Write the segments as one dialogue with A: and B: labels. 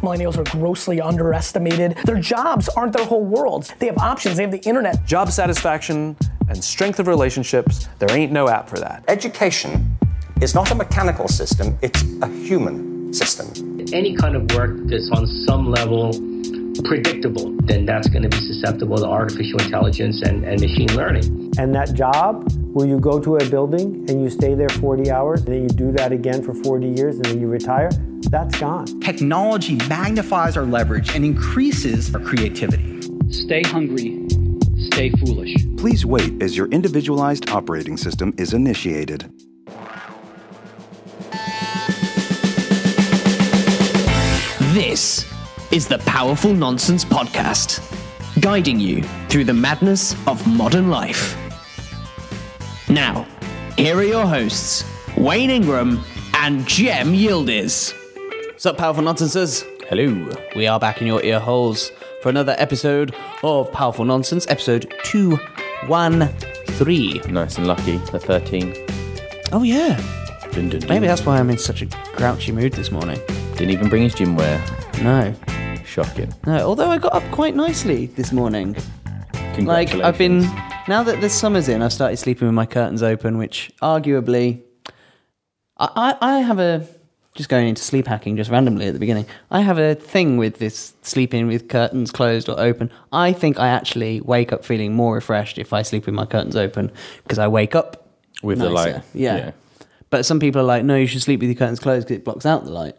A: Millennials are grossly underestimated. Their jobs aren't their whole worlds. They have options, they have the internet.
B: Job satisfaction and strength of relationships, there ain't no app for that.
C: Education is not a mechanical system, it's a human system.
D: Any kind of work that's on some level predictable, then that's going to be susceptible to artificial intelligence and, and machine learning.
E: And that job where you go to a building and you stay there 40 hours and then you do that again for 40 years and then you retire, that's gone.
F: Technology magnifies our leverage and increases our creativity.
G: Stay hungry, stay foolish.
H: Please wait as your individualized operating system is initiated.
I: This is the Powerful Nonsense Podcast, guiding you through the madness of modern life. Now, here are your hosts, Wayne Ingram and Jem Yildiz.
J: What's up, Powerful Nonsenses? Hello. We are back in your ear holes for another episode of Powerful Nonsense, episode 213.
K: Nice and lucky, the 13.
J: Oh, yeah.
K: Dun, dun, dun.
J: Maybe that's why I'm in such a grouchy mood this morning.
K: Didn't even bring his gym wear.
J: No.
K: Shocking.
J: No, although I got up quite nicely this morning. Like, I've been. Now that the summer's in, I've started sleeping with my curtains open, which arguably. I, I, I have a. Just going into sleep hacking just randomly at the beginning. I have a thing with this sleeping with curtains closed or open. I think I actually wake up feeling more refreshed if I sleep with my curtains open because I wake up
K: With the
J: nicer.
K: light.
J: Yeah. But some people are like, no, you should sleep with your curtains closed because it blocks out the light.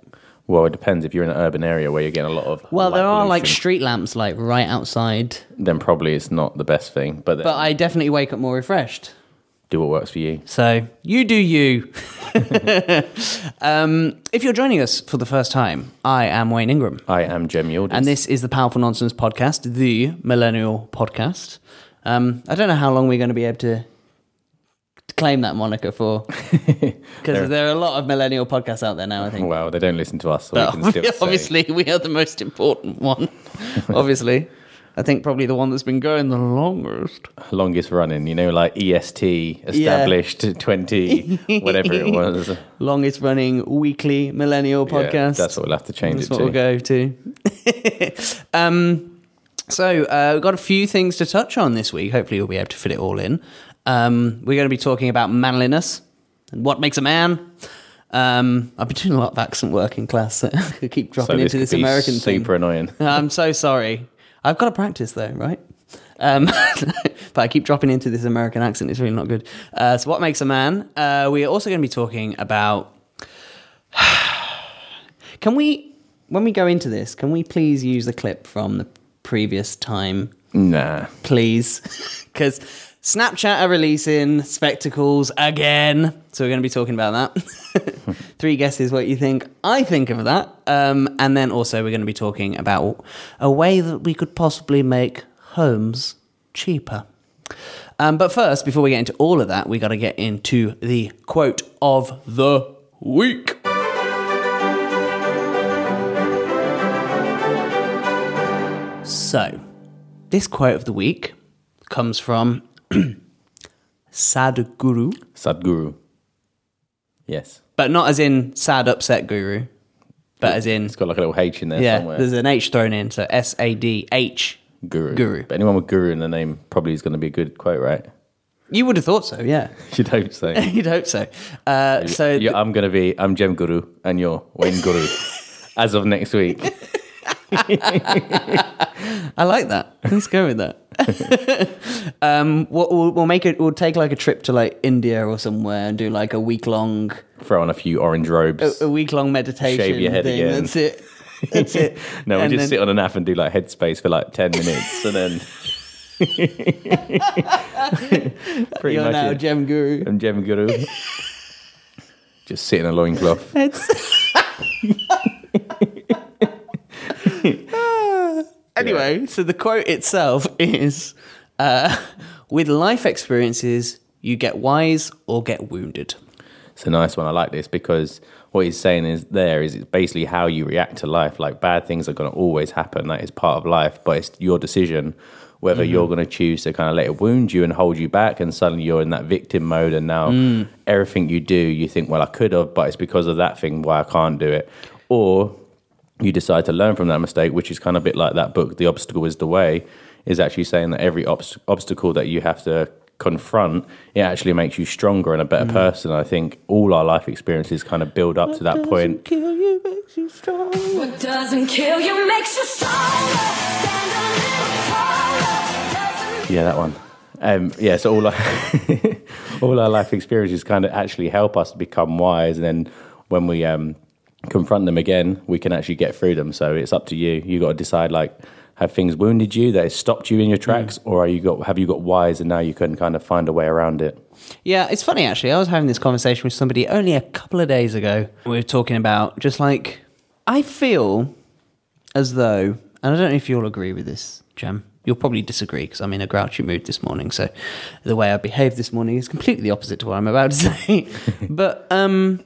K: Well, it depends. If you're in an urban area where you're getting a lot of.
J: Well, there are like street lamps like right outside,
K: Then probably it's not the best thing. But, then
J: but I definitely wake up more refreshed.
K: do what works for you.
J: So you do you. um, if you're joining us for the first time, I am Wayne Ingram,
K: I am Jem Yildiz.
J: and this is the Powerful Nonsense Podcast, the Millennial Podcast. Um, I don't know how long we're going to be able to claim that moniker for, because there are a lot of millennial podcasts out there now. I think.
K: Well, they don't listen to us, so
J: But
K: we say.
J: obviously, we are the most important one. obviously, I think probably the one that's been going the longest.
K: Longest running, you know, like EST, established 20, whatever it was.
J: longest running weekly millennial
K: Yeah,
J: podcast.
K: that's what we'll have to change
J: That's
K: it
J: what
K: to.
J: we'll go to. um, so uh, we've got a few things to touch on this week. Hopefully, we'll be able to fit it all in. Um, we're going to be talking about manliness and what makes a man. Um, I've been doing a lot of accent work in class. So I keep dropping
K: So
J: into
K: could
J: this American
K: super
J: thing.
K: annoying.
J: I'm so sorry. I've got to practice though, right? Um, but I keep dropping into this American accent. It's really not good. Uh, so, what makes a man? Uh, we are also going to be talking about. Can we, when we go into this, can we please use the clip from the previous time,
K: Nah.
J: please? Because Snapchat are releasing spectacles again. So, we're going to be talking about that. Three guesses what you think I think of that. Um, and then also, we're going to be talking about a way that we could possibly make homes cheaper. Um, but first, before we get into all of that, we got to get into the quote of the week. So, this quote of the week comes from Sadhguru,
K: Sadhguru. Yes.
J: but not as in sad upset guru, but as in
K: It's got like a little H in there
J: yeah,
K: somewhere.
J: there's an H thrown in, so S A D H.
K: Guru.
J: Guru.
K: But anyone with guru in the name probably is going to be a good quote, right?
J: You would have thought so, yeah.
K: You'd hope so.
J: You'd hope so. Uh, so
K: Yeah, I'm going to be, I'm Jem Guru and you're Wayne Guru as of next week.
J: I like that. Let's go with that. um, we'll, we'll, we'll make it. We'll take like a trip to like India or somewhere and do like a week long,
K: Throw on a few orange robes.
J: a week long meditation.
K: Shave your head
J: thing.
K: again.
J: That's it. That's it.
K: no, we
J: And
K: just
J: then-
K: sit on an app and do like headspace for like 10 minutes and then. Pretty
J: You're
K: much
J: now
K: it.
J: Jem Guru.
K: I'm Jem Guru. just sit in a loincloth.
J: Anyway, so the quote itself is uh, With life experiences, you get wise or get wounded.
K: It's a nice one. I like this because what he's saying is there is it's basically how you react to life. Like bad things are going to always happen. That is part of life, but it's your decision whether
J: Mm-hmm.
K: you're going to choose to kind of let it wound you and hold you back, and suddenly you're in that victim mode, and now
J: Mm.
K: everything you do, you think, well, I could have, but it's because of that thing why I can't do it, or you decide to learn from that mistake, which is kind of a bit like that book, The Obstacle is the Way, is actually saying that every obst- obstacle that you have to confront, it actually makes you stronger and a better person. I think all our life experiences kind of build up to that point.
J: Kill you makes you strong.
L: What doesn't kill you makes you stronger. Stand a taller.
K: Yeah, that one. Um, yeah, so all our, all our life experiences kind of actually help us become wise, and then when we um, confront them again, we can actually get through them. So it's up to you. You got to decide like. Have things wounded you that has stopped you in your tracks, or are you got have you got wise and now you can kind of find a way around it?
J: Yeah, it's funny actually. I was having this conversation with somebody only a couple of days ago. We were talking about just like I feel as though, and I don't know if you'll agree with this, Jem. You'll probably disagree because I'm in a grouchy mood this morning. So the way I behaved this morning is completely the opposite to what I'm about to say. but um,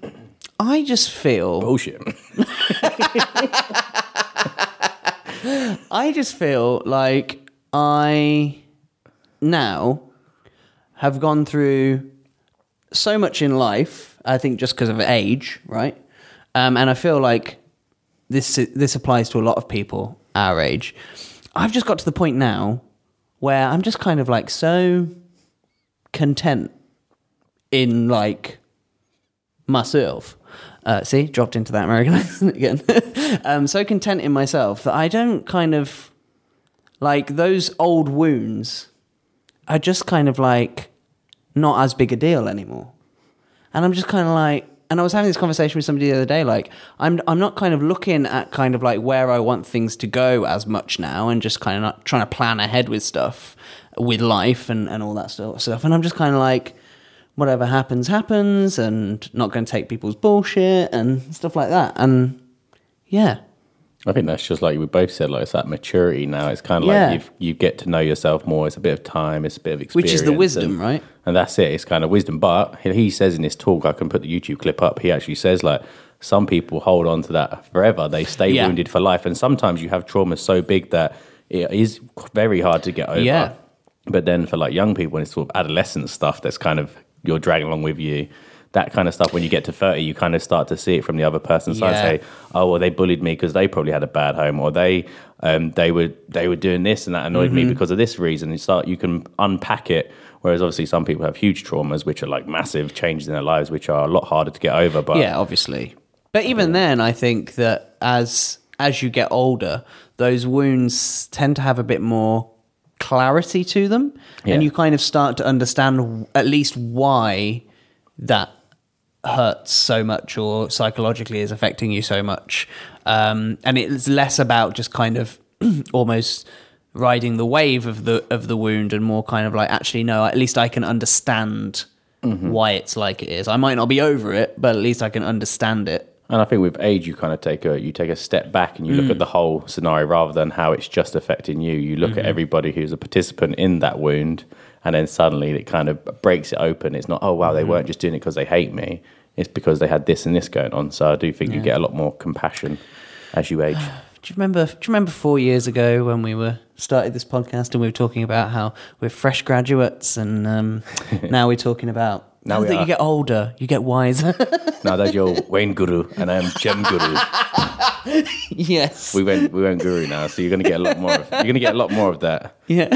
J: I just feel
K: bullshit.
J: I just feel like I now have gone through so much in life. I think just because of age, right? Um, and I feel like this this applies to a lot of people our age. I've just got to the point now where I'm just kind of like so content in like myself. Uh, see, dropped into that American accent again. um, so content in myself that I don't kind of like those old wounds are just kind of like not as big a deal anymore. And I'm just kind of like, and I was having this conversation with somebody the other day. Like, I'm I'm not kind of looking at kind of like where I want things to go as much now, and just kind of not trying to plan ahead with stuff, with life and and all that sort of stuff. And I'm just kind of like, whatever happens, happens, and not going to take people's bullshit and stuff like that. And yeah,
K: I think that's just like we both said, like it's that maturity now. It's kind of
J: Yeah.
K: like you you get to know yourself more. It's a bit of time. It's a bit of experience,
J: Which is the wisdom,
K: and-
J: right?
K: And that's it. It's kind of wisdom. But he- says in this talk, I can put the YouTube clip up. He actually says like some people hold on to that forever. They stay
J: Yeah.
K: wounded for life, and sometimes you have trauma so big that it is very hard to get over.
J: Yeah.
K: But then for like young people, and it's sort of adolescent stuff that's kind of you're dragging along with you. That kind of stuff. When you get to thirty, you kind of start to see it from the other person's side.
J: Yeah.
K: Say, oh well, they bullied me because they probably had a bad home, or they um, they were they were doing this and that annoyed me
J: Mhm.
K: because of this reason. You start you can unpack it. Whereas obviously some people have huge traumas, which are like massive changes in their lives, which are a lot harder to get over. But
J: yeah, obviously. But even then, I think that as as you get older, those wounds tend to have a bit more clarity to them,
K: Yeah.
J: and you kind of start to understand at least why that hurts so much or psychologically is affecting you so much. Um, and it's less about just kind of almost riding the wave of the of the wound and more kind of like actually no at least I can understand why it's like it is. I might not be over it, but at least I can understand it.
K: And I think with age, you kind of take a you take a step back and you look
J: Mm.
K: at the whole scenario rather than how it's just affecting you. You look
J: Mhm.
K: at everybody who's a participant in that wound, and then suddenly it kind of breaks it open. It's not oh wow they
J: Mhm.
K: weren't just doing it because they hate me. It's because they had this and this going on. So I do think you get a lot more compassion as you age.
J: Do you remember? Do you remember four years ago when we were started this podcast and we were talking about how we're fresh graduates, and um, now we're talking about
K: Now we
J: that
K: are.
J: you get older, you get wiser.
K: now that's your Wayne Guru and I am Jem Guru.
J: yes,
K: We went we went Guru now, so you're gonna get a lot more. Of, you're gonna get a lot more of that.
J: Yeah.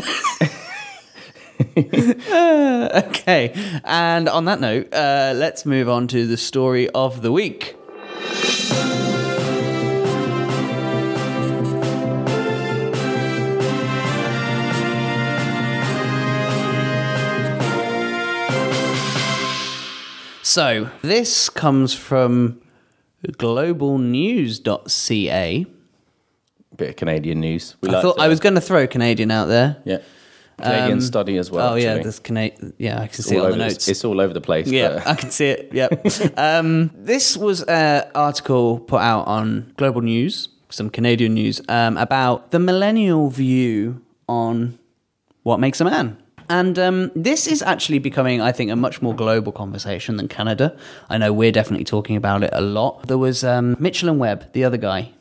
J: Uh, okay. And on that note, uh, let's move on to the story of the week. So, this comes from globalnews.ca.
K: Bit of Canadian news. We
J: I
K: like
J: thought
K: to-
J: I was going to throw Canadian out there.
K: Yeah. Canadian
J: Um,
K: study as well.
J: Oh yeah,
K: actually.
J: there's Canadian. Yeah, I can
K: It's
J: see it
K: all
J: on the notes.
K: It's all over the place.
J: Yeah, I can see it. Yep. um, this was an article put out on Global News, some Canadian news, um, about the millennial view on what makes a man. And um, this is actually becoming, I think, a much more global conversation than Canada. I know we're definitely talking about it a lot. There was um, Mitchell and Webb, the other guy,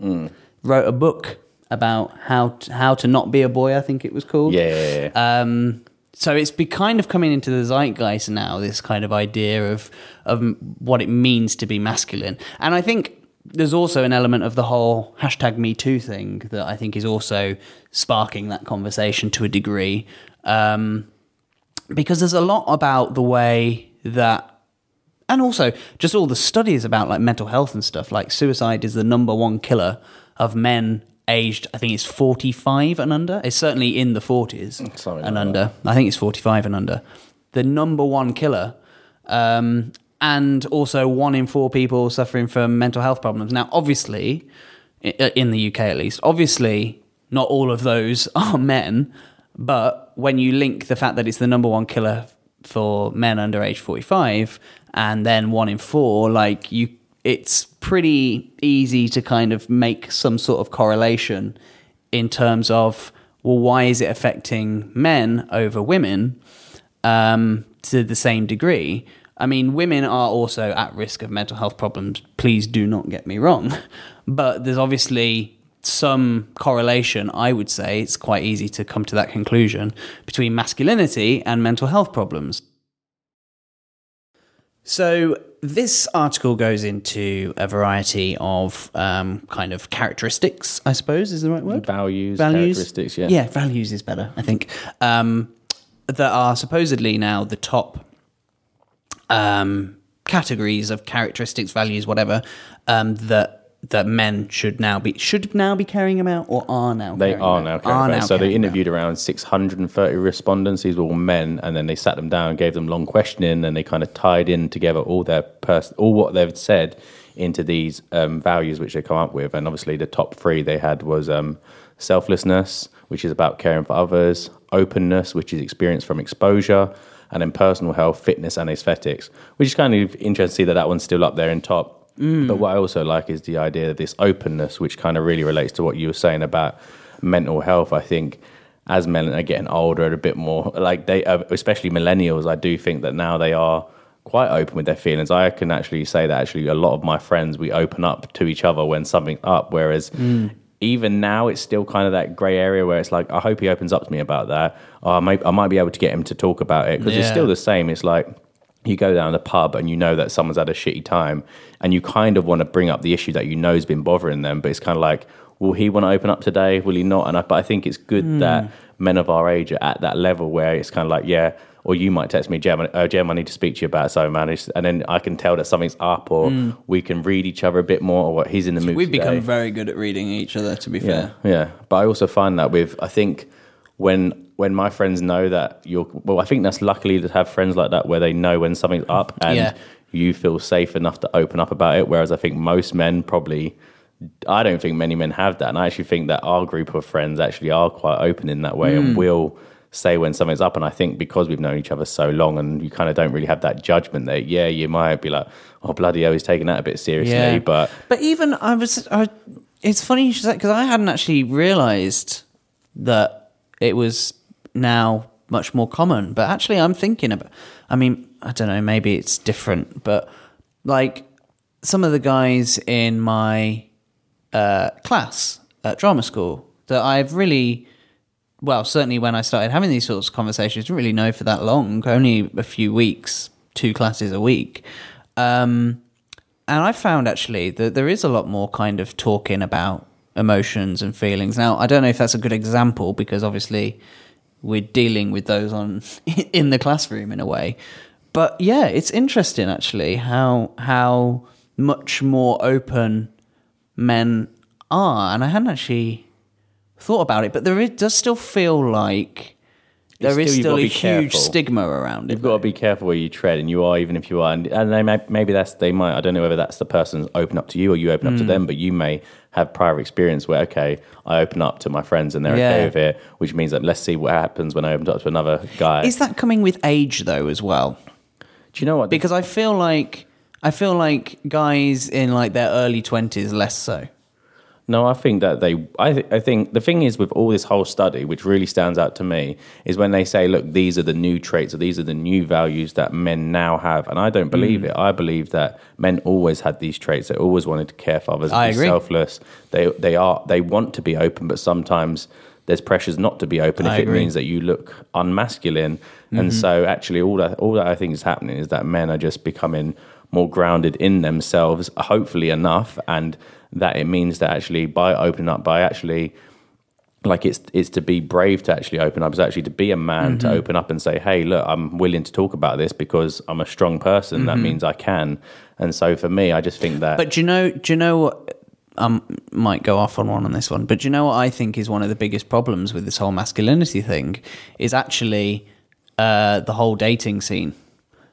K: Mm.
J: wrote a book about how to, how to not be a boy. I think it was called.
K: Yeah, yeah, yeah.
J: Um, so it's be kind of coming into the zeitgeist now. This kind of idea of of what it means to be masculine, and I think there's also an element of the whole hashtag Me Too thing that I think is also sparking that conversation to a degree. Um, because there's a lot about the way that and also just all the studies about like mental health and stuff like suicide is the number one killer of men aged i think it's 45 and under. It's certainly in the 40s
K: Something
J: and
K: like
J: under. I think it's 45 and under. The number one killer um, and also one in four people suffering from mental health problems. Now obviously in the uk at least obviously not all of those are men but when you link the fact that it's the number one killer for men under age 45 and then one in four like you it's pretty easy to kind of make some sort of correlation in terms of well why is it affecting men over women um, to the same degree? I mean women are also at risk of mental health problems. Please do not get me wrong. But there's obviously some correlation, I would say it's quite easy to come to that conclusion between masculinity and mental health problems. So, this article goes into a variety of um, kind of characteristics, I suppose, is the right word?
K: Values, characteristics, yeah.
J: Yeah, values is better, I think, um, that are supposedly now the top um, categories of characteristics, values, whatever, um, that that men should now be should now be carrying them out or are now
K: They are now
J: out? Are now
K: So they
J: carrying them out.
K: interviewed around 630 respondents. These were all men, and then they sat them down, gave them long questioning, and they kind of tied in together all their pers- all what they've said into these um, values which they come up with. And obviously, the top three they had was um, selflessness, which is about caring for others; openness, which is experience from exposure. And then personal health, fitness, and aesthetics, which is kind of interesting to see that that one's still up there in top.
J: Mm.
K: But what I also like is the idea of this openness, which kind of really relates to what you were saying about mental health. I think as men are getting older and a bit more like they, especially millennials, I do think that now they are quite open with their feelings. I can actually say that actually a lot of my friends we open up to each other when something's up, whereas.
J: Mm.
K: Even now, it's still kind of that grey area where it's like, I hope he opens up to me about that. Or I might, I might be able to get him to talk about it because it's still the same. It's like you go down the pub and you know that someone's had a shitty time and you kind of want to bring up the issue that you know has been bothering them, but it's kind of like, will he want to open up today? Will he not? And I, but I think it's good
J: Hmm.
K: that men of our age are at that level where it's kind of like, yeah, or you might text me, Jem, uh, Jem, I need to speak to you about something, man. And then I can tell that something's up or
J: Hmm.
K: we can read each other a bit more or what he's in the mood
J: We've
K: today.
J: become very good at reading each other, to be
K: Yeah,
J: fair.
K: yeah. But I also find that with I think when when my friends know that you're well, I think that's luckily to have friends like that where they know when something's up and
J: Yeah.
K: you feel safe enough to open up about it. Whereas I think most men probably I don't think many men have that. And I actually think that our group of friends actually are quite open in that way
J: Mm.
K: and will say when something's up. And I think because we've known each other so long and you kind of don't really have that judgment that, yeah, you might be like, oh, bloody hell, he's taking that a bit seriously.
J: Yeah.
K: But
J: But even I was, I, it's funny you should say because I hadn't actually realised that it was now much more common. But actually, I'm thinking about. I mean, I don't know. Maybe it's different, but like some of the guys in my uh, class at drama school that I've really. Well, certainly when I started having these sorts of conversations, didn't really know for that long, only a few weeks, two classes a week. Um, and I found actually that there is a lot more kind of talking about emotions and feelings. Now, I don't know if that's a good example because obviously we're dealing with those on in the classroom in a way. But yeah, it's interesting actually how how much more open men are, and I hadn't actually thought about it. But there is, does still feel like there is
K: Still,
J: a huge stigma around it.
K: You've got to be careful where you tread, and you are, even if you are. And, and they may, maybe that's they might. I don't know whether that's the person's open up to you or you open up to
J: Mm.
K: them, but you may have prior experience where okay, I open up to my friends and they're okay with it, which means that let's see what happens when I open up to another guy.
J: Is that coming with age though as well?
K: Do you know what?
J: Because I feel like I feel like guys in like their early twenties less so.
K: No, I think that they. I, th- I think the thing is with all this whole study, which really stands out to me, is when they say, "Look, these are the new traits, or these are the new values that men now have." And I don't believe
J: Mm.
K: it. I believe that men always had these traits. They always wanted to care for others,
J: I
K: be
J: agree.
K: selfless. They they are they want to be open, but sometimes there's pressures not to be open
J: I
K: if it
J: agree.
K: means that you look unmasculine. And
J: Mhm.
K: so, actually, all that all that I think is happening is that men are just becoming more grounded in themselves, hopefully enough, and that it means that actually by opening up, by actually like it's it's to be brave to actually open up. It's actually to be a man to
J: Mhm.
K: open up and say, "Hey, look, I'm willing to talk about this because I'm a strong person. That
J: Mhm.
K: means I can." And so for me, I just think that.
J: But do you know? Do you know what? Um, might go off on one on this one, but do you know what I think is one of the biggest problems with this whole masculinity thing is actually uh, the whole dating scene.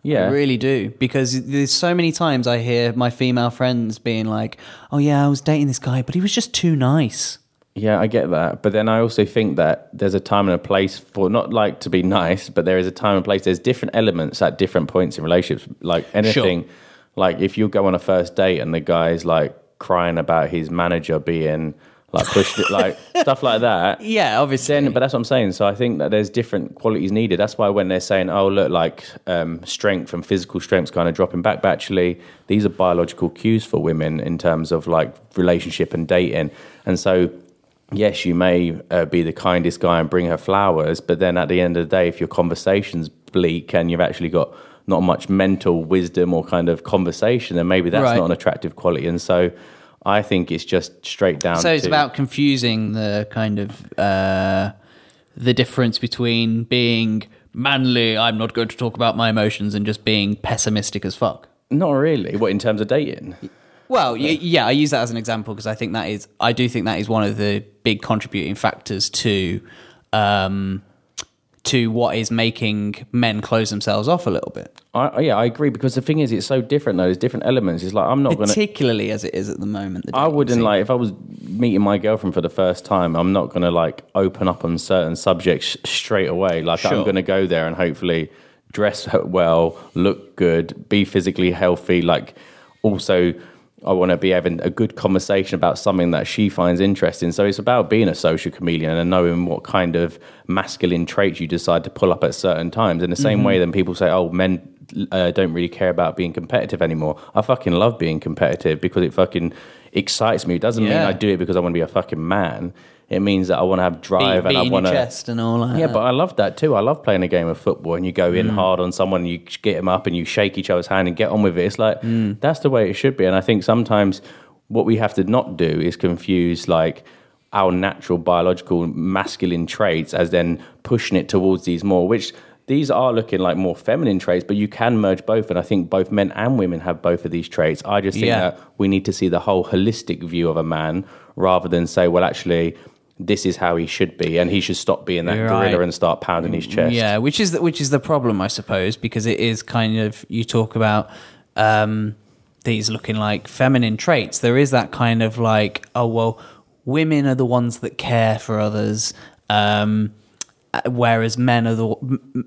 K: Yeah.
J: I really do because there's so many times I hear my female friends being like, "Oh yeah, I was dating this guy, but he was just too nice."
K: Yeah, I get that. But then I also think that there's a time and a place for not like to be nice, but there is a time and place. There's different elements at different points in relationships. Like anything, like if you go on a first date and the guy's like crying about his manager being like pushed it, like stuff like that.
J: Yeah, obviously.
K: Then, but that's what I'm saying. So I think that there's different qualities needed. That's why when they're saying, "Oh, look, like um, strength and physical strength's kind of dropping back," but actually these are biological cues for women in terms of like relationship and dating. And so, yes, you may uh, be the kindest guy and bring her flowers, but then at the end of the day, if your conversation's bleak and you've actually got not much mental wisdom or kind of conversation, then maybe that's
J: Right.
K: not an attractive quality. And so. I think it's just straight down.
J: So it's
K: to,
J: about confusing the kind of uh, the difference between being manly. I'm not going to talk about my emotions, and just being pessimistic as fuck.
K: Not really. What in terms of dating?
J: Well, y- yeah, I use that as an example because I think that is, I do think that is one of the big contributing factors to, um, to what is making men close themselves off a little bit.
K: I, yeah, I agree because the thing is, it's so different. though. There's different elements. It's like I'm not going to.
J: Particularly as it is at the moment. the
K: I wouldn't
J: scene.
K: like if I was meeting my girlfriend for the first time. I'm not going to like open up on certain subjects straight away. Like I'm going to go there and hopefully dress well, look good, be physically healthy. Like also, I want to be having a good conversation about something that she finds interesting. So it's about being a social chameleon and knowing what kind of masculine traits you decide to pull up at certain times. In the same
J: Mm-hmm.
M: Mhm.
K: way, then people say, "Oh, men." Uh, don't really care about being competitive anymore. I fucking love being competitive because it fucking excites me. It doesn't mean I do it because I want to be a fucking man. It means that I want to have drive and I want to
J: chest and all that.
K: Yeah, but I love that too. I love playing a game of football and you go in
J: Mm.
K: hard on someone, and you get them up and you shake each other's hand and get on with it. It's like
J: Mm.
K: that's the way it should be. And I think sometimes what we have to not do is confuse like our natural biological masculine traits as then pushing it towards these more, which these are looking like more feminine traits, but you can merge both. And I think both men and women have both of these traits. I just think
J: Yeah.
K: that we need to see the whole holistic view of a man rather than say, well, actually, this is how he should be, and he should stop being that
J: You're
K: gorilla and start pounding his chest.
J: Yeah, which is the, which is the problem, I suppose, because it is kind of you talk about um, these looking like feminine traits. There is that kind of like, oh well, women are the ones that care for others, um, uh, whereas men are the,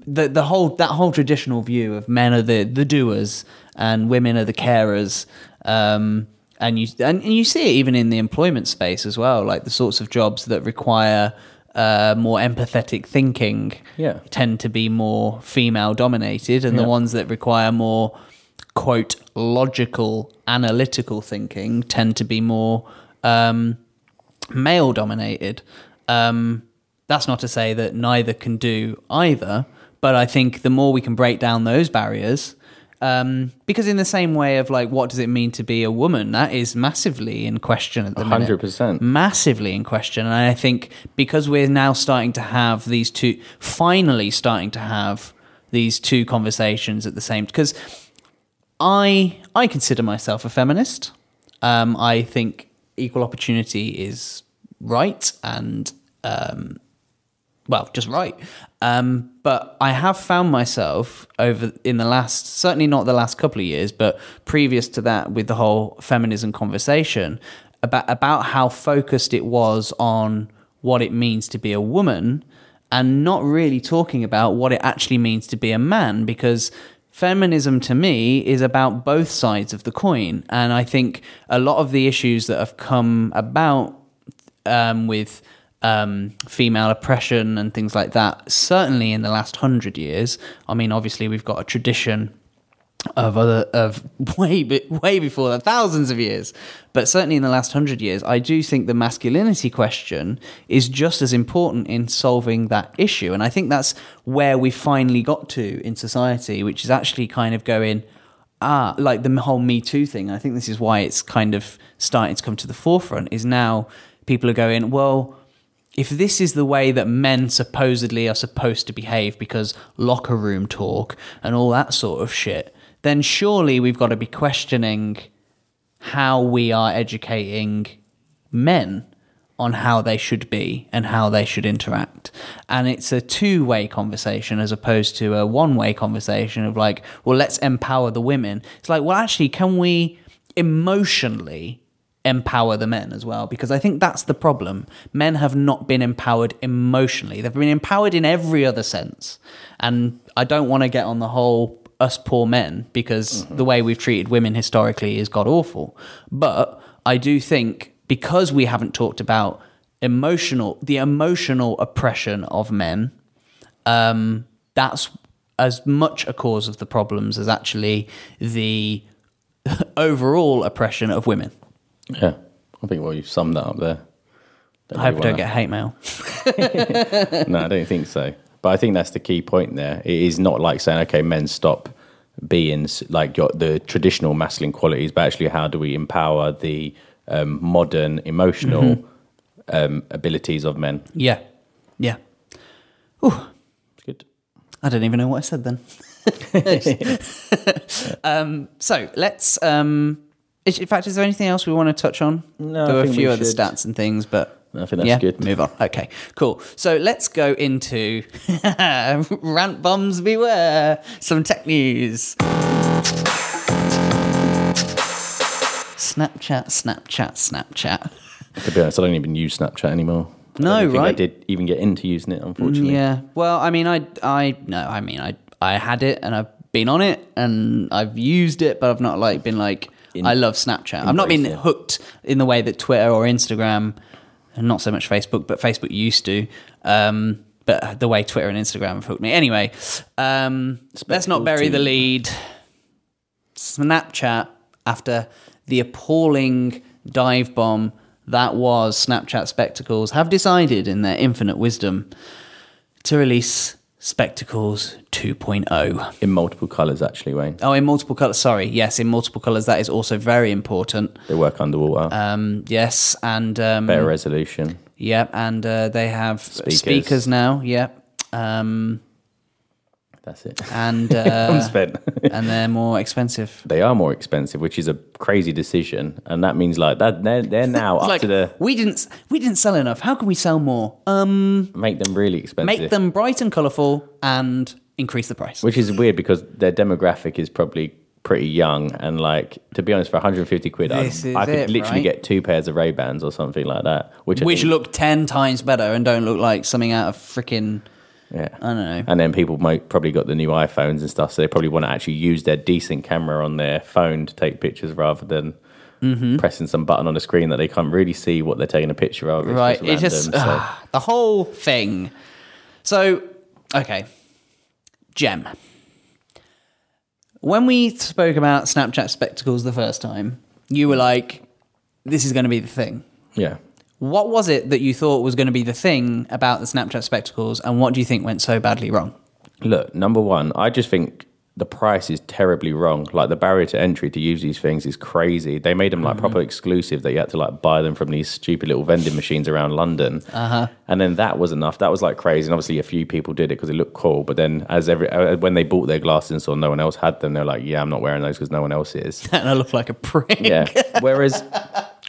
J: the the whole that whole traditional view of men are the the doers and women are the carers. Um, and you and, and you see it even in the employment space as well, like the sorts of jobs that require uh, more empathetic thinking
K: Yeah.
J: tend to be more female dominated, and the ones that require more quote logical analytical thinking tend to be more um, male dominated. Um, that's not to say that neither can do either, but I think the more we can break down those barriers, um, because in the same way of like, what does it mean to be a woman? That is massively in question at the minute.
K: 100%.
J: Massively in question. And I think because we're now starting to have these two, finally starting to have these two conversations at the same, because I I consider myself a feminist. Um, I think equal opportunity is right and um, well, just right. Um, but I have found myself over in the last, certainly not the last couple of years, but previous to that, with the whole feminism conversation about about how focused it was on what it means to be a woman, and not really talking about what it actually means to be a man, because feminism to me is about both sides of the coin, and I think a lot of the issues that have come about um, with um, female oppression and things like that. Certainly in the last hundred years. I mean, obviously we've got a tradition of other of way way before that, thousands of years. But certainly in the last hundred years, I do think the masculinity question is just as important in solving that issue. And I think that's where we finally got to in society, which is actually kind of going. ah, like the whole Me Too thing. I think this is why it's kind of starting to come to the forefront. Is now people are going, well, if this is the way that men supposedly are supposed to behave because locker room talk and all that sort of shit, then surely we've got to be questioning how we are educating men on how they should be and how they should interact. And it's a two way conversation as opposed to a one way conversation of like, well, let's empower the women. It's like, well, actually, can we emotionally empower the men as well? Because I think that's the problem. Men have not been empowered emotionally, they've been empowered in every other sense. And I don't want to get on the whole us poor men because the way we've treated women historically is god awful. But I do think because we haven't talked about emotional the emotional oppression of men, um, that's as much a cause of the problems as actually the overall oppression of women.
K: Yeah, I think well, you've summed that up there. Don't
J: I hope I don't get hate mail.
K: no, I don't think so. But I think that's the key point there. It is not like saying, okay, men stop being like your, the traditional masculine qualities, but actually, how do we empower the um, modern emotional
J: Mhm.
K: um, abilities of men?
J: Yeah, yeah. Ooh,
K: it's good.
J: I don't even know what I said then. um, so let's. Um, is- in fact, is there anything else we want to touch on?
K: No, I
J: there were a few
K: we
J: other
K: should.
J: stats and things, but
K: I think that's
J: yeah,
K: good.
J: Move on. Okay, cool. So let's go into rant bombs beware. Some tech news. Snapchat, Snapchat, Snapchat.
K: To be honest, I don't even use Snapchat anymore.
J: No,
K: don't think I did even get into using it, unfortunately.
J: Yeah. Well, I mean, I, I, no, I mean, I, I had it and I've been on it and I've used it, but I've not like been like, I love Snapchat. I've not been
K: it.
J: hooked in the way that Twitter or Instagram, and not so much Facebook, but Facebook used to. Um, but the way Twitter and Instagram have hooked me. Anyway, um, let's not bury the lead. Snapchat, after the appalling dive bomb that was Snapchat Spectacles, have decided in their infinite wisdom to release Spectacles 2.0.
K: In multiple colours, actually, Wayne.
J: Oh, in multiple colors. Sorry, yes, in multiple colors. That is also very important.
K: They work underwater.
J: Um, yes, and um,
K: Better resolution.
J: Yep, and uh, they have speakers,
K: Speakers.
J: now. Yep. Um,
K: That's it.
J: and uh,
K: I'm spent.
J: and they're more expensive.
K: They are more expensive, which is a crazy decision, and that means like that they're, they're now up
J: like
K: to the
J: we didn't we didn't sell enough. How can we sell more? Um,
K: make them really expensive.
J: make them bright and colourful and increase the price.
K: which is weird because their demographic is probably pretty young, and like to be honest, for 150 quid, I, I could
J: it,
K: literally
J: right?
K: get two pairs of Ray Bans or something like that, which I
J: Which
K: think-
J: look ten times better and don't look like something out of freaking.
K: Yeah.
J: I don't know.
K: And then people might probably got the new iPhones and stuff, so they probably want to actually use their decent camera on their phone to take pictures rather than
J: Mhm.
K: pressing some button on the screen that they can't really see what they're taking a picture of. It's
J: right
K: just
J: it just
K: so-
J: ah, the whole thing so okay Jem when we spoke about snapchat spectacles the first time you were like this is going to be the thing
K: yeah.
J: What was it that you thought was going to be the thing about the snapchat spectacles and what do you think went so badly wrong
K: Look, number one, I just think the price is terribly wrong. Like the barrier to entry to use these things is crazy. They made them like proper exclusive that you had to like buy them from these stupid little vending machines around London.
J: uh-huh
K: And then that was enough. That was like crazy. And obviously, a few people did it because it looked cool. But then, as every uh, when they bought their glasses and saw no one else had them, they're like, "Yeah, I'm not wearing those because no one else is."
J: and i look like a prick
K: yeah. Whereas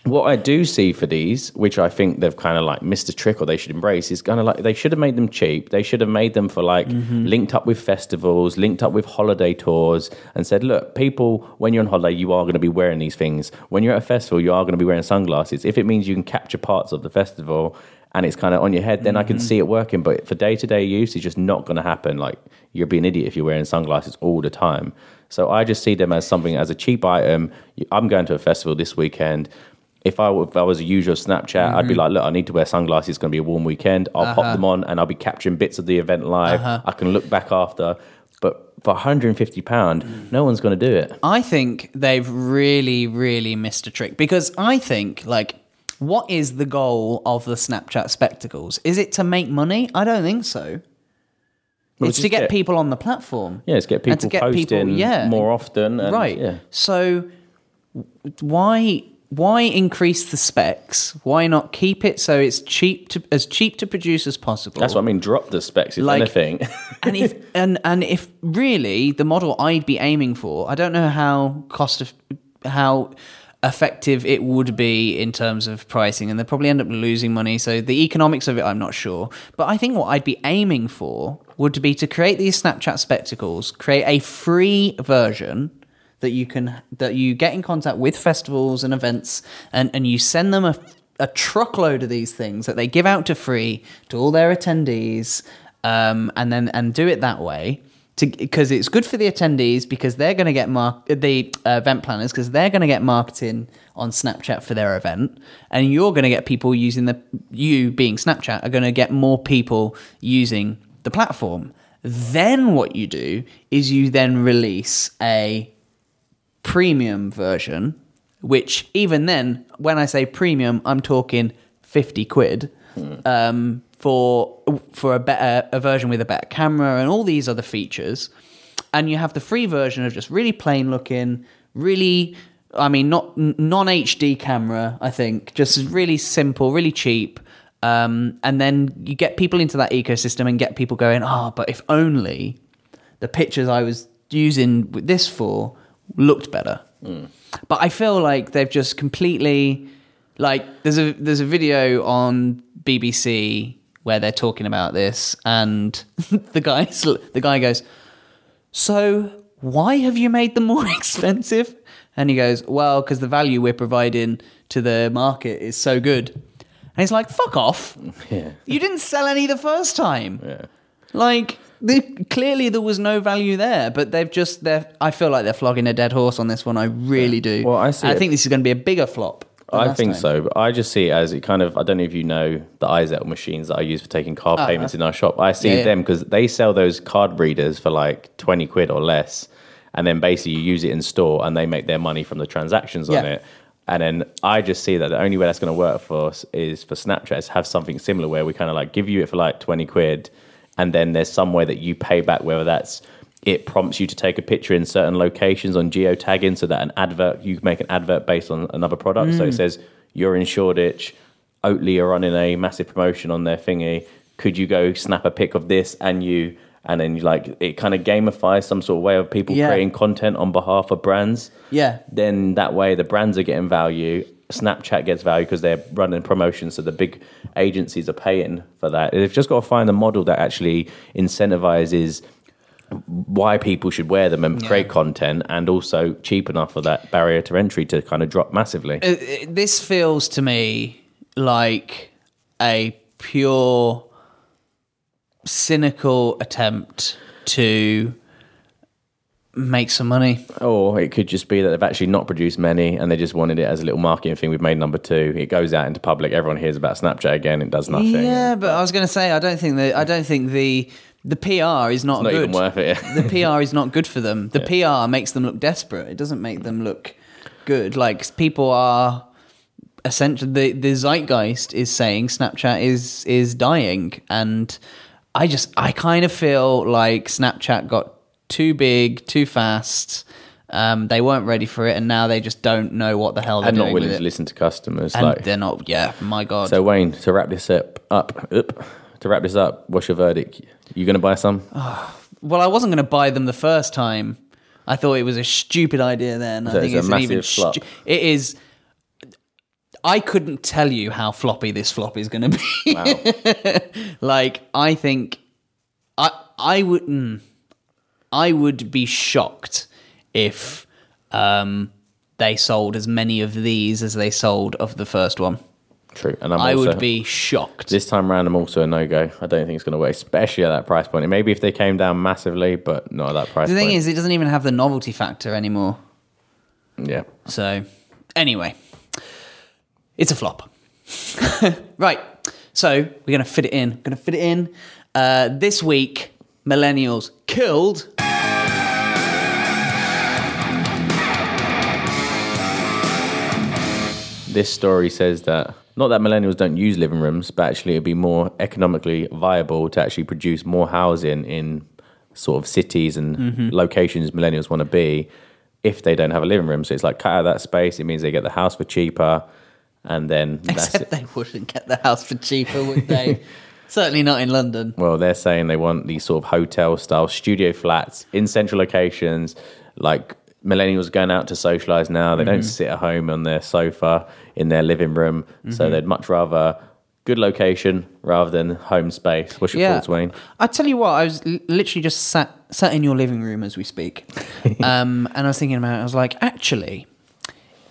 K: what I do see for these, which I think they've kind of like missed a trick or they should embrace, is kind of like they should have made them cheap. They should have made them for like
J: Mhm.
K: linked up with festivals, linked up with holiday tours, and said, look, people, when you're on holiday, you are going to be wearing these things. When you're at a festival, you are going to be wearing sunglasses. If it means you can capture parts of the festival and it's kind of on your head, then I can
J: Mhm.
K: see it working. But for day to day use, it's just not going to happen. Like you'd be an idiot if you're wearing sunglasses all the time. So I just see them as something as a cheap item. I'm going to a festival this weekend. If I, if I was a user of Snapchat, I'd be
J: Mhm.
K: like, look, I need to wear sunglasses. It's going to be a warm weekend. I'll
J: Uh-huh.
K: pop them on and I'll be capturing bits of the event live.
J: Uh-huh.
K: I can look back after. But for 150 pound, no one's going to do it.
J: I think they've really, really missed a trick because I think, like, what is the goal of the Snapchat spectacles? Is it to make money? I don't think so.
K: Well,
J: it's to get,
K: get-
J: people on the platform.
K: Yeah, it's get
J: And to
K: people
J: get people-
K: posting
J: yeah.
K: more often. And,
J: right.
K: Yeah.
J: So why why increase the specs? Why not keep it so it's cheap to as cheap to produce as possible?
K: That's what I mean. Drop the specs, if
J: Like-
K: anything.
J: and if and and if really the model I'd be aiming for, I don't know how cost of how effective it would be in terms of pricing, and they'd probably end up losing money. So the economics of it, I'm not sure. But I think what I'd be aiming for would be to create these Snapchat spectacles, create a free version that you can that you get in contact with festivals and events, and and you send them a a truckload of these things that they give out to free to all their attendees, um, and then and do it that way. Because it's good for the attendees because they're going to get mark the uh, event planners because they're going to get marketing on Snapchat for their event, and you're going to get people using the you being Snapchat are going to get more people using the platform. Then what you do is you then release a premium version, which even then, when I say premium, I'm talking 50 quid um, for for a better a version with a better camera and all these other features. And you have the free version of just really plain looking, really, I mean, not non HD camera. I think just really simple, really cheap. Um, and then you get people into that ecosystem and get people going. Oh, but if only the pictures I was using with this for looked better. But I feel like they've just completely like there's a there's a video on BBC where they're talking about this and the guy the guy goes, "So, why have you made them more expensive?" And he goes, "Well, because the value we're providing to the market is so good." And he's like, "Fuck off!
K: Yeah.
J: You didn't sell any the first time. Yeah. Like, the, clearly there was no value there, but they've just they're. I feel like they're flogging a dead horse on this one. I really do.
K: Well, I see
J: And I
K: it-
J: think this is going to be a bigger flop. than
K: I
J: last
K: think
J: time.
K: so, but I just see it as it kind of. I don't know if you know the iZettle machines that I use for taking card
J: Uh-huh.
K: payments in our shop. I see
J: Yeah, yeah.
K: them because they sell those card readers for like twenty quid or less, and then basically you use it in store and they make their money from the transactions on
J: Yeah.
K: it. And then I just see that the only way that's going to work for us is for Snapchat is have something similar where we kind of like give you it for like twenty quid, and then there's some way that you pay back, whether that's it prompts you to take a picture in certain locations on geotagging so that an advert you make an advert based on another product so it
J: Mm.
K: says you're in Shoreditch Oatly are running a massive promotion on their thingy could you go snap a pic of this and you and then you like it kind of gamifies some sort of way of people
J: Yeah.
K: creating content on behalf of brands
J: Yeah.
K: then that way the brands are getting value snapchat gets value because they're running promotions so the big agencies are paying for that. They've just got to find a model that actually incentivizes why people should wear them and create content and also cheap enough for that barrier to entry to kind of drop massively.
J: This feels to me like a pure cynical attempt to make some money.
K: Or it could just be that they've actually not produced many and they just wanted it as a little marketing thing. We've made number two. It goes out into public. Everyone hears about Snapchat again. It does nothing.
J: Yeah, but I was going to say I don't think that I don't think the the PR is not,
K: not
J: good.
K: even worth it.
J: the PR is not good for them. The PR makes them look desperate. It doesn't make them look good. Like people are essentially the the zeitgeist is saying Snapchat is is dying, and I just I kind of feel like Snapchat got too big, too fast. Um, they weren't ready for it, and now they just don't know what the hell they're
K: and not willing to listen to customers.
J: And
K: like
J: they're not. Yeah, my god.
K: So Wayne, to wrap this up, up, up, to wrap this up, what's your verdict? You going to buy some?
J: Well, I wasn't going to buy them the first time. I thought it was a stupid idea then. I think
K: it's
J: it's, an even
K: flop.
J: it is. I couldn't tell you how floppy this flop is going to be. like I think, I I would mm, I would be shocked if um, they sold as many of these as they sold of the first one.
K: True, and I'm
J: I
K: also,
J: would be shocked.
K: This time around, I'm also a no go. I don't think it's going to work, especially at that price point. Maybe if they came down massively, but not at that price
J: The thing
K: point.
J: is, it doesn't even have the novelty factor anymore.
K: yeah.
J: So, anyway, it's a flop. right. So, we're going to fit it in. Going to fit it in. Uh, this week, millennials killed.
K: This story says that not that millennials don't use living rooms, but actually it'd be more economically viable to actually produce more housing in sort of cities and
J: Mhm.
K: locations millennials want to be if they don't have a living room. So it's like cut out that space. It means they get the house for cheaper, and then that's
J: Except they wouldn't get the house for cheaper, would they? Certainly not in London.
K: Well, they're saying they want these sort of hotel style studio flats in central locations. Like millennials going out to socialize now, they don't
J: Mhm.
K: sit at home on their sofa in their living room. So
J: Mhm.
K: they'd much rather good location rather than home space. What's your
J: Yeah.
K: thoughts, Wayne?
J: I tell you what, I was l- literally just sat sat in your living room as we speak, um, and I was thinking about. it. I was like, actually,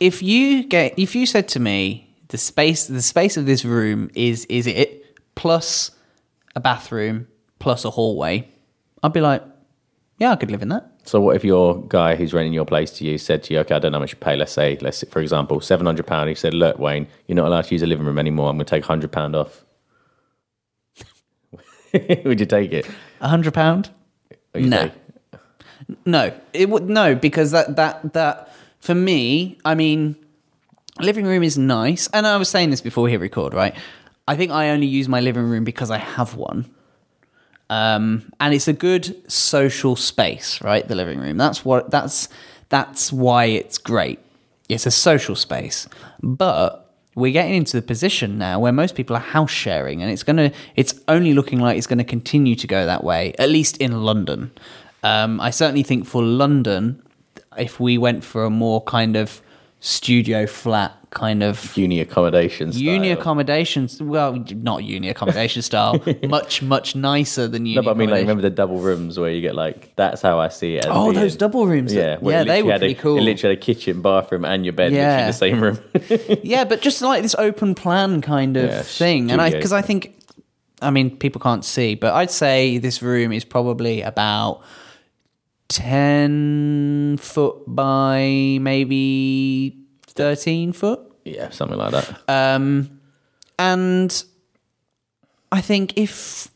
J: if you get, if you said to me, the space, the space of this room is is it plus a bathroom plus a hallway, I'd be like, yeah, I could live in that.
K: So what if your guy who's renting your place to you said to you, okay, I don't know how much you pay. Let's say, let's say, for example, seven hundred pound. He said, look, Wayne, you're not allowed to use a living room anymore. I'm going to take hundred pound off. Would you take it?
J: Hundred pound? No. No, it would no because that that that for me, I mean, living room is nice, and I was saying this before we hit record, right? I think I only use my living room because I have one, um, and it's a good social space, right? The living room. That's what that's that's why it's great. It's a social space, but we're getting into the position now where most people are house sharing, and it's gonna it's only looking like it's going to continue to go that way, at least in London. Um, I certainly think for London, if we went for a more kind of studio flat kind of
K: uni accommodations,
J: uni accommodations, well, not uni accommodation style, much much nicer than uni.
K: No, but I mean, like, remember the double rooms where you get like that's how I see it.
J: Oh,
K: being-
J: those double rooms.
K: Yeah, where
J: Yeah, they were
K: had a-
J: pretty cool.
K: It literally had a kitchen, bathroom, and your bed
J: Yeah.
K: literally in the same room.
J: yeah, but just like this open plan kind of
K: Yeah,
J: thing, and I because I think, I mean, people can't see, but I'd say this room is probably about ten foot by maybe thirteen foot.
K: yeah, something like that.
J: Um, and I think if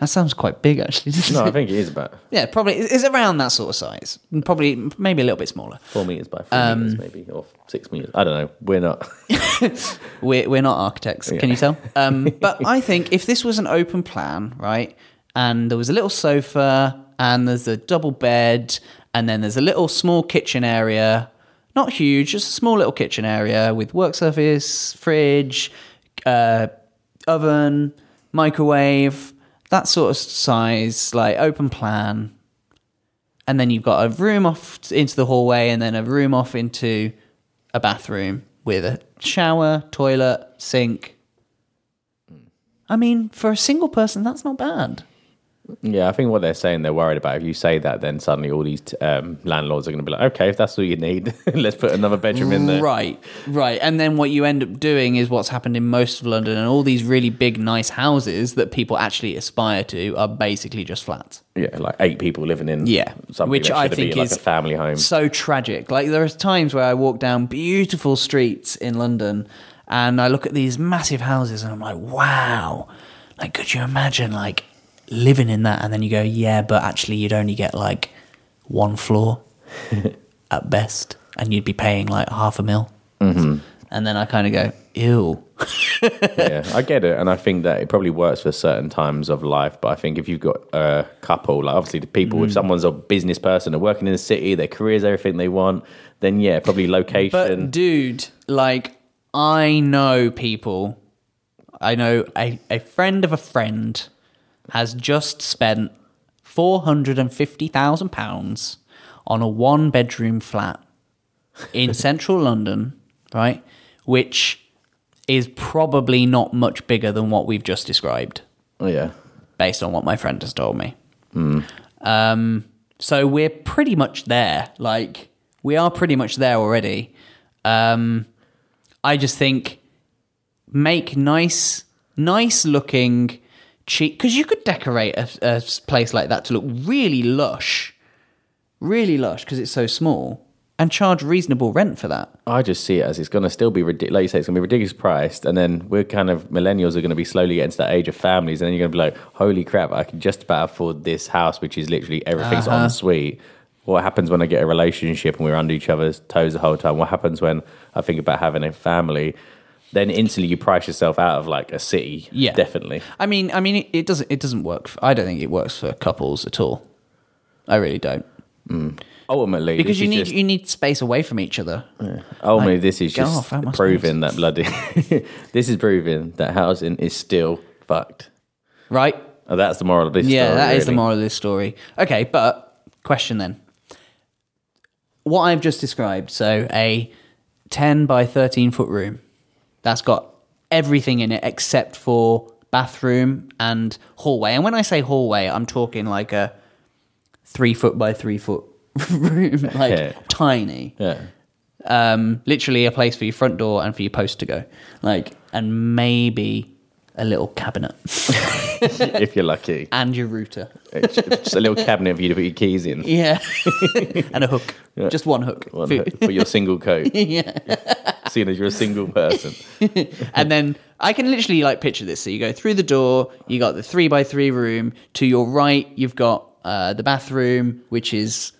J: that sounds quite big, actually. doesn't
K: No, I
J: it?
K: think it is about
J: yeah, probably it's around that sort of size. Probably maybe a little bit smaller.
K: four meters by four
J: Um,
K: meters, maybe, or six meters. I don't know. We're not.
J: We're we're not architects. Can you tell? Um, but I think if this was an open plan, right, and there was a little sofa, and there's a double bed, and then there's a little small kitchen area, not huge, just a small little kitchen area with work surface, fridge, uh, oven, microwave, that sort of size, like open plan. And then you've got a room off into the hallway, and then a room off into a bathroom with a shower, toilet, sink. I mean, for a single person, that's not bad.
K: Yeah, I think what they're saying they're worried about. If you say that, then suddenly all these um, landlords are going to be like, okay, if that's all you need, let's put another bedroom in there.
J: Right, right. And then what you end up doing is what's happened in most of London, and all these really big, nice houses that people actually aspire to are basically just flats.
K: Yeah, like eight people living in.
J: Yeah,
K: something
J: which
K: that
J: I think
K: like
J: is
K: a family home.
J: so tragic. Like there are times where I walk down beautiful streets in London, and I look at these massive houses, and I'm like, wow. Like, could you imagine like living in that? And then you go, yeah, but actually, you'd only get like one floor at best, and you'd be paying like half a mil.
K: Mhm.
J: And then I kind of go, ew.
K: yeah, I get it, and I think that it probably works for certain times of life. But I think if you've got a couple, like obviously the people, if
J: Mm.
K: someone's a business person, they're working in the city, their career's everything they want, then yeah, probably location.
J: But dude, like I know people. I know a, a friend of a friend has just spent four hundred and fifty thousand pounds on a one bedroom flat in central London, right? Which is probably not much bigger than what we've just described.
K: Oh, yeah.
J: Based on what my friend has told me.
K: Mm.
J: Um, so we're pretty much there. Like we are pretty much there already. Um, I just think make nice, nice looking, cheap because you could decorate a, a place like that to look really lush, really lush because it's so small, and charge reasonable rent for that.
K: I just see it as it's going to still be ridiculous. Like you say, it's going to be ridiculous priced, and then we're kind of millennials are going to be slowly getting to that age of families, and then you're going to be like, "Holy crap! I can just about afford this house, which is literally everything's
J: Uh-huh.
K: en suite." What happens when I get a relationship and we're under each other's toes the whole time? What happens when I think about having a family? Then instantly you price yourself out of like a city.
J: Yeah.
K: definitely.
J: I mean, I mean, it, it doesn't. It doesn't work. For, I don't think it works for couples at all. I really don't. Mm.
K: Ultimately,
J: Because you need
K: just-
J: you need space away from each other.
K: Ultimately,
J: Like,
K: this is just
J: off,
K: proving that bloody. this is proving that housing is still fucked.
J: Right?
K: And that's the moral of this story.
J: yeah,
K: story.
J: that is the moral of this story. Okay, but question then. What I've just described, so a 10 by 13 foot room, that's got everything in it except for bathroom and hallway. And when I say hallway, I'm talking like a three foot by three foot room, like
K: Yeah.
J: tiny.
K: Yeah.
J: Um, literally a place for your front door and for your post to go. Like, and maybe a little cabinet
K: if you're lucky.
J: and your router.
K: It's just a little cabinet for you to put your keys in.
J: Yeah. and a hook.
K: Yeah.
J: Just one hook.
K: One
J: For-
K: hook for your single coat.
J: yeah.
K: Seeing as you're a single person.
J: and then I can literally like picture this. So you go through the door, you got the three by three room. To your right, you've got uh, the bathroom, which is,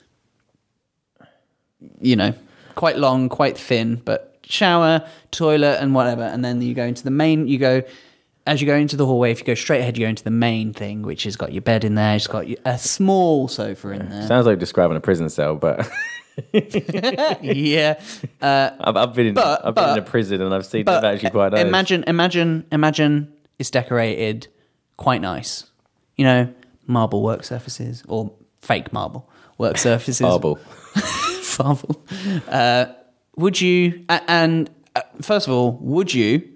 J: you know, quite long, quite thin, but shower, toilet, and whatever. And then you go into the main, you go. As you go into the hallway, if you go straight ahead, you go into the main thing, which has got your bed in there. It's got a small sofa in there.
K: Sounds like describing a prison cell, but
J: yeah. Uh,
K: I've, I've been in,
J: But-
K: I've been in a prison and I've seen
J: but
K: them actually quite nice.
J: imagine, imagine, imagine it's decorated quite nice. You know, marble work surfaces or fake marble work surfaces.
K: Marble.
J: Marble. Uh, would you? And uh, first of all, would you?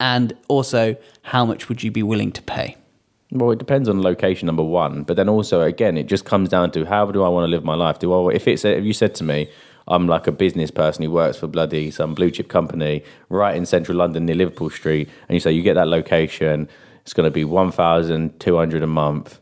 J: And also, how much would you be willing to pay?
K: Well, it depends on location, number one. But then also, again, it just comes down to how do I want to live my life? Do I, if it's, if you said to me, I'm like a business person who works for bloody some blue chip company right in central London near Liverpool Street, and you say you get that location, it's going to be one thousand two hundred a month,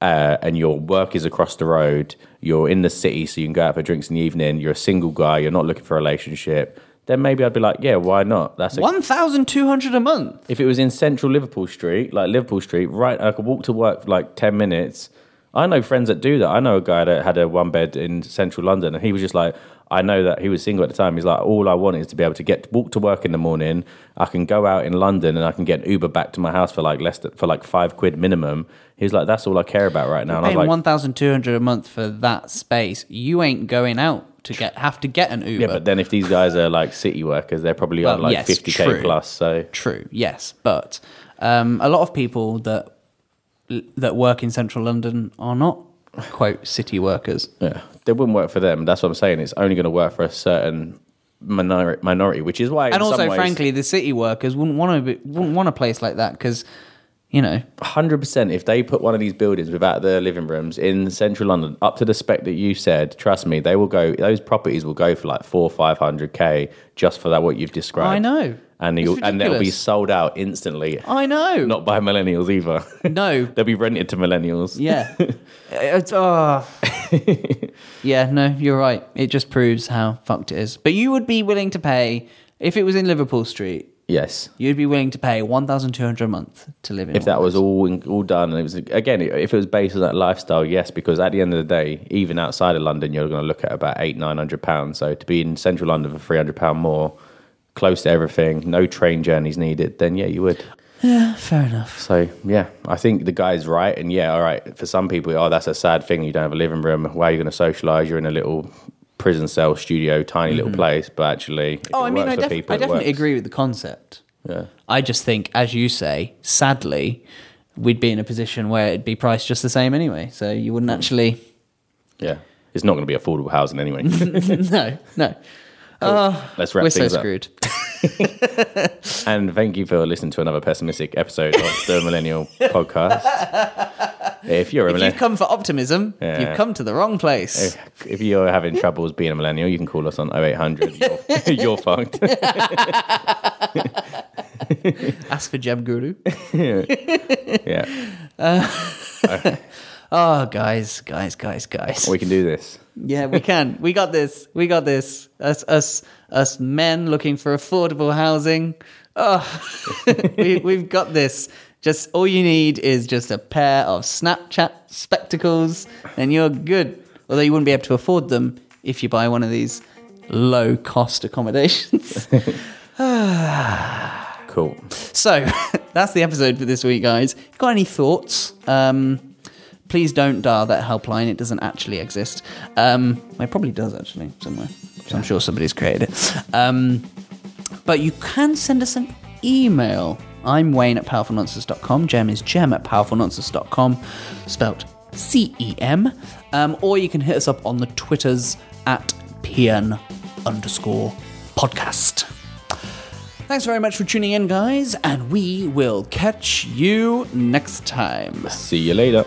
K: uh, and your work is across the road. You're in the city, so you can go out for drinks in the evening. You're a single guy. You're not looking for a relationship. Then maybe I'd be like, yeah, why not? That's a,
J: One thousand two hundred a month.
K: if it was in central Liverpool Street, like Liverpool Street, right, I could walk to work for like 10 minutes. I know friends that do that. I know a guy that had a one bed in central London and he was just like, I know that he was single at the time. He's like, all I want is to be able to get walk to work in the morning. I can go out in London and I can get an Uber back to my house for like less than, for like five quid minimum. He's like, that's all I care about right now. And I was
J: Paying
K: like,
J: one thousand two hundred a month for that space, you ain't going out to get have to get an Uber.
K: yeah, but then if these guys are like city workers, they're probably on
J: Well,
K: like
J: yes,
K: 50k plus. So
J: True, yes, but um, a lot of people that that work in central London are not quote city workers.
K: Yeah, they wouldn't work for them. That's what I'm saying. It's only going to work for a certain minor- minority, which is why,
J: and also,
K: ways,
J: frankly, the city workers wouldn't want to wouldn't want a place like that because you know
K: hundred percent. If they put one of these buildings without the living rooms in central London up to the spec that you said, trust me, they will go. Those properties will go for like four, five hundred k just for that what you've described.
J: I know.
K: and you'll, and they'll be sold out instantly.
J: I know.
K: Not by millennials either.
J: No.
K: they'll be rented to millennials.
J: Yeah. Uh, it's, oh. yeah, no, you're right. It just proves how fucked it is. But you would be willing to pay, if it was in Liverpool Street,
K: Yes.
J: you'd be willing to pay 1200 a month to live in
K: If that was all in- all done, and it was again, if it was based on that lifestyle, yes, because at the end of the day, even outside of London, you're going to look at about eight, nine hundred pounds. So to be in central London for three hundred pound more, close to everything, no train journeys needed, then yeah, you would.
J: Yeah, fair enough.
K: So yeah, I think the guy's right, and yeah, all right. For some people, oh, that's a sad thing. You don't have a living room. Where are you going to socialise? You're in a little prison cell studio, tiny little
J: Mhm.
K: place. But actually,
J: Oh, I mean, I, def-
K: people,
J: I definitely
K: works.
J: agree with the concept.
K: Yeah.
J: I just think, as you say, sadly, we'd be in a position where it'd be priced just the same anyway. So you wouldn't actually.
K: Yeah, it's not going to be affordable housing anyway.
J: no, no. Oh,
K: Let's wrap
J: we're so
K: things up.
J: screwed.
K: and thank you for listening to another pessimistic episode of the Millennial Podcast. If you're a
J: If
K: millennial,
J: you've come for optimism,
K: Yeah.
J: you've come to the wrong place.
K: if, if you're having troubles being a millennial, you can call us on 0800. You're, you're fucked.
J: Ask for Jem Guru.
K: yeah.
J: Uh, oh, guys, guys, guys, guys.
K: We can do this.
J: Yeah, we can. We got this. We got this. Us, us, us men looking for affordable housing. Oh, we, we've got this. Just all you need is just a pair of Snapchat spectacles, and you're good. Although you wouldn't be able to afford them if you buy one of these low cost accommodations.
K: Cool.
J: So that's the episode for this week, guys. Got any thoughts? Um, please don't dial that helpline. It doesn't actually exist. Um, well, it probably does actually somewhere. So I'm sure somebody's created it. Um, but you can send us an email. I'm Wayne at powerfulnonsense.com. Jem is Jem at powerfulnonsense.com, spelt C E M. Um, or you can hit us up on the Twitters at PN underscore podcast. Thanks very much for tuning in, guys, and we will catch you next time.
K: See you later.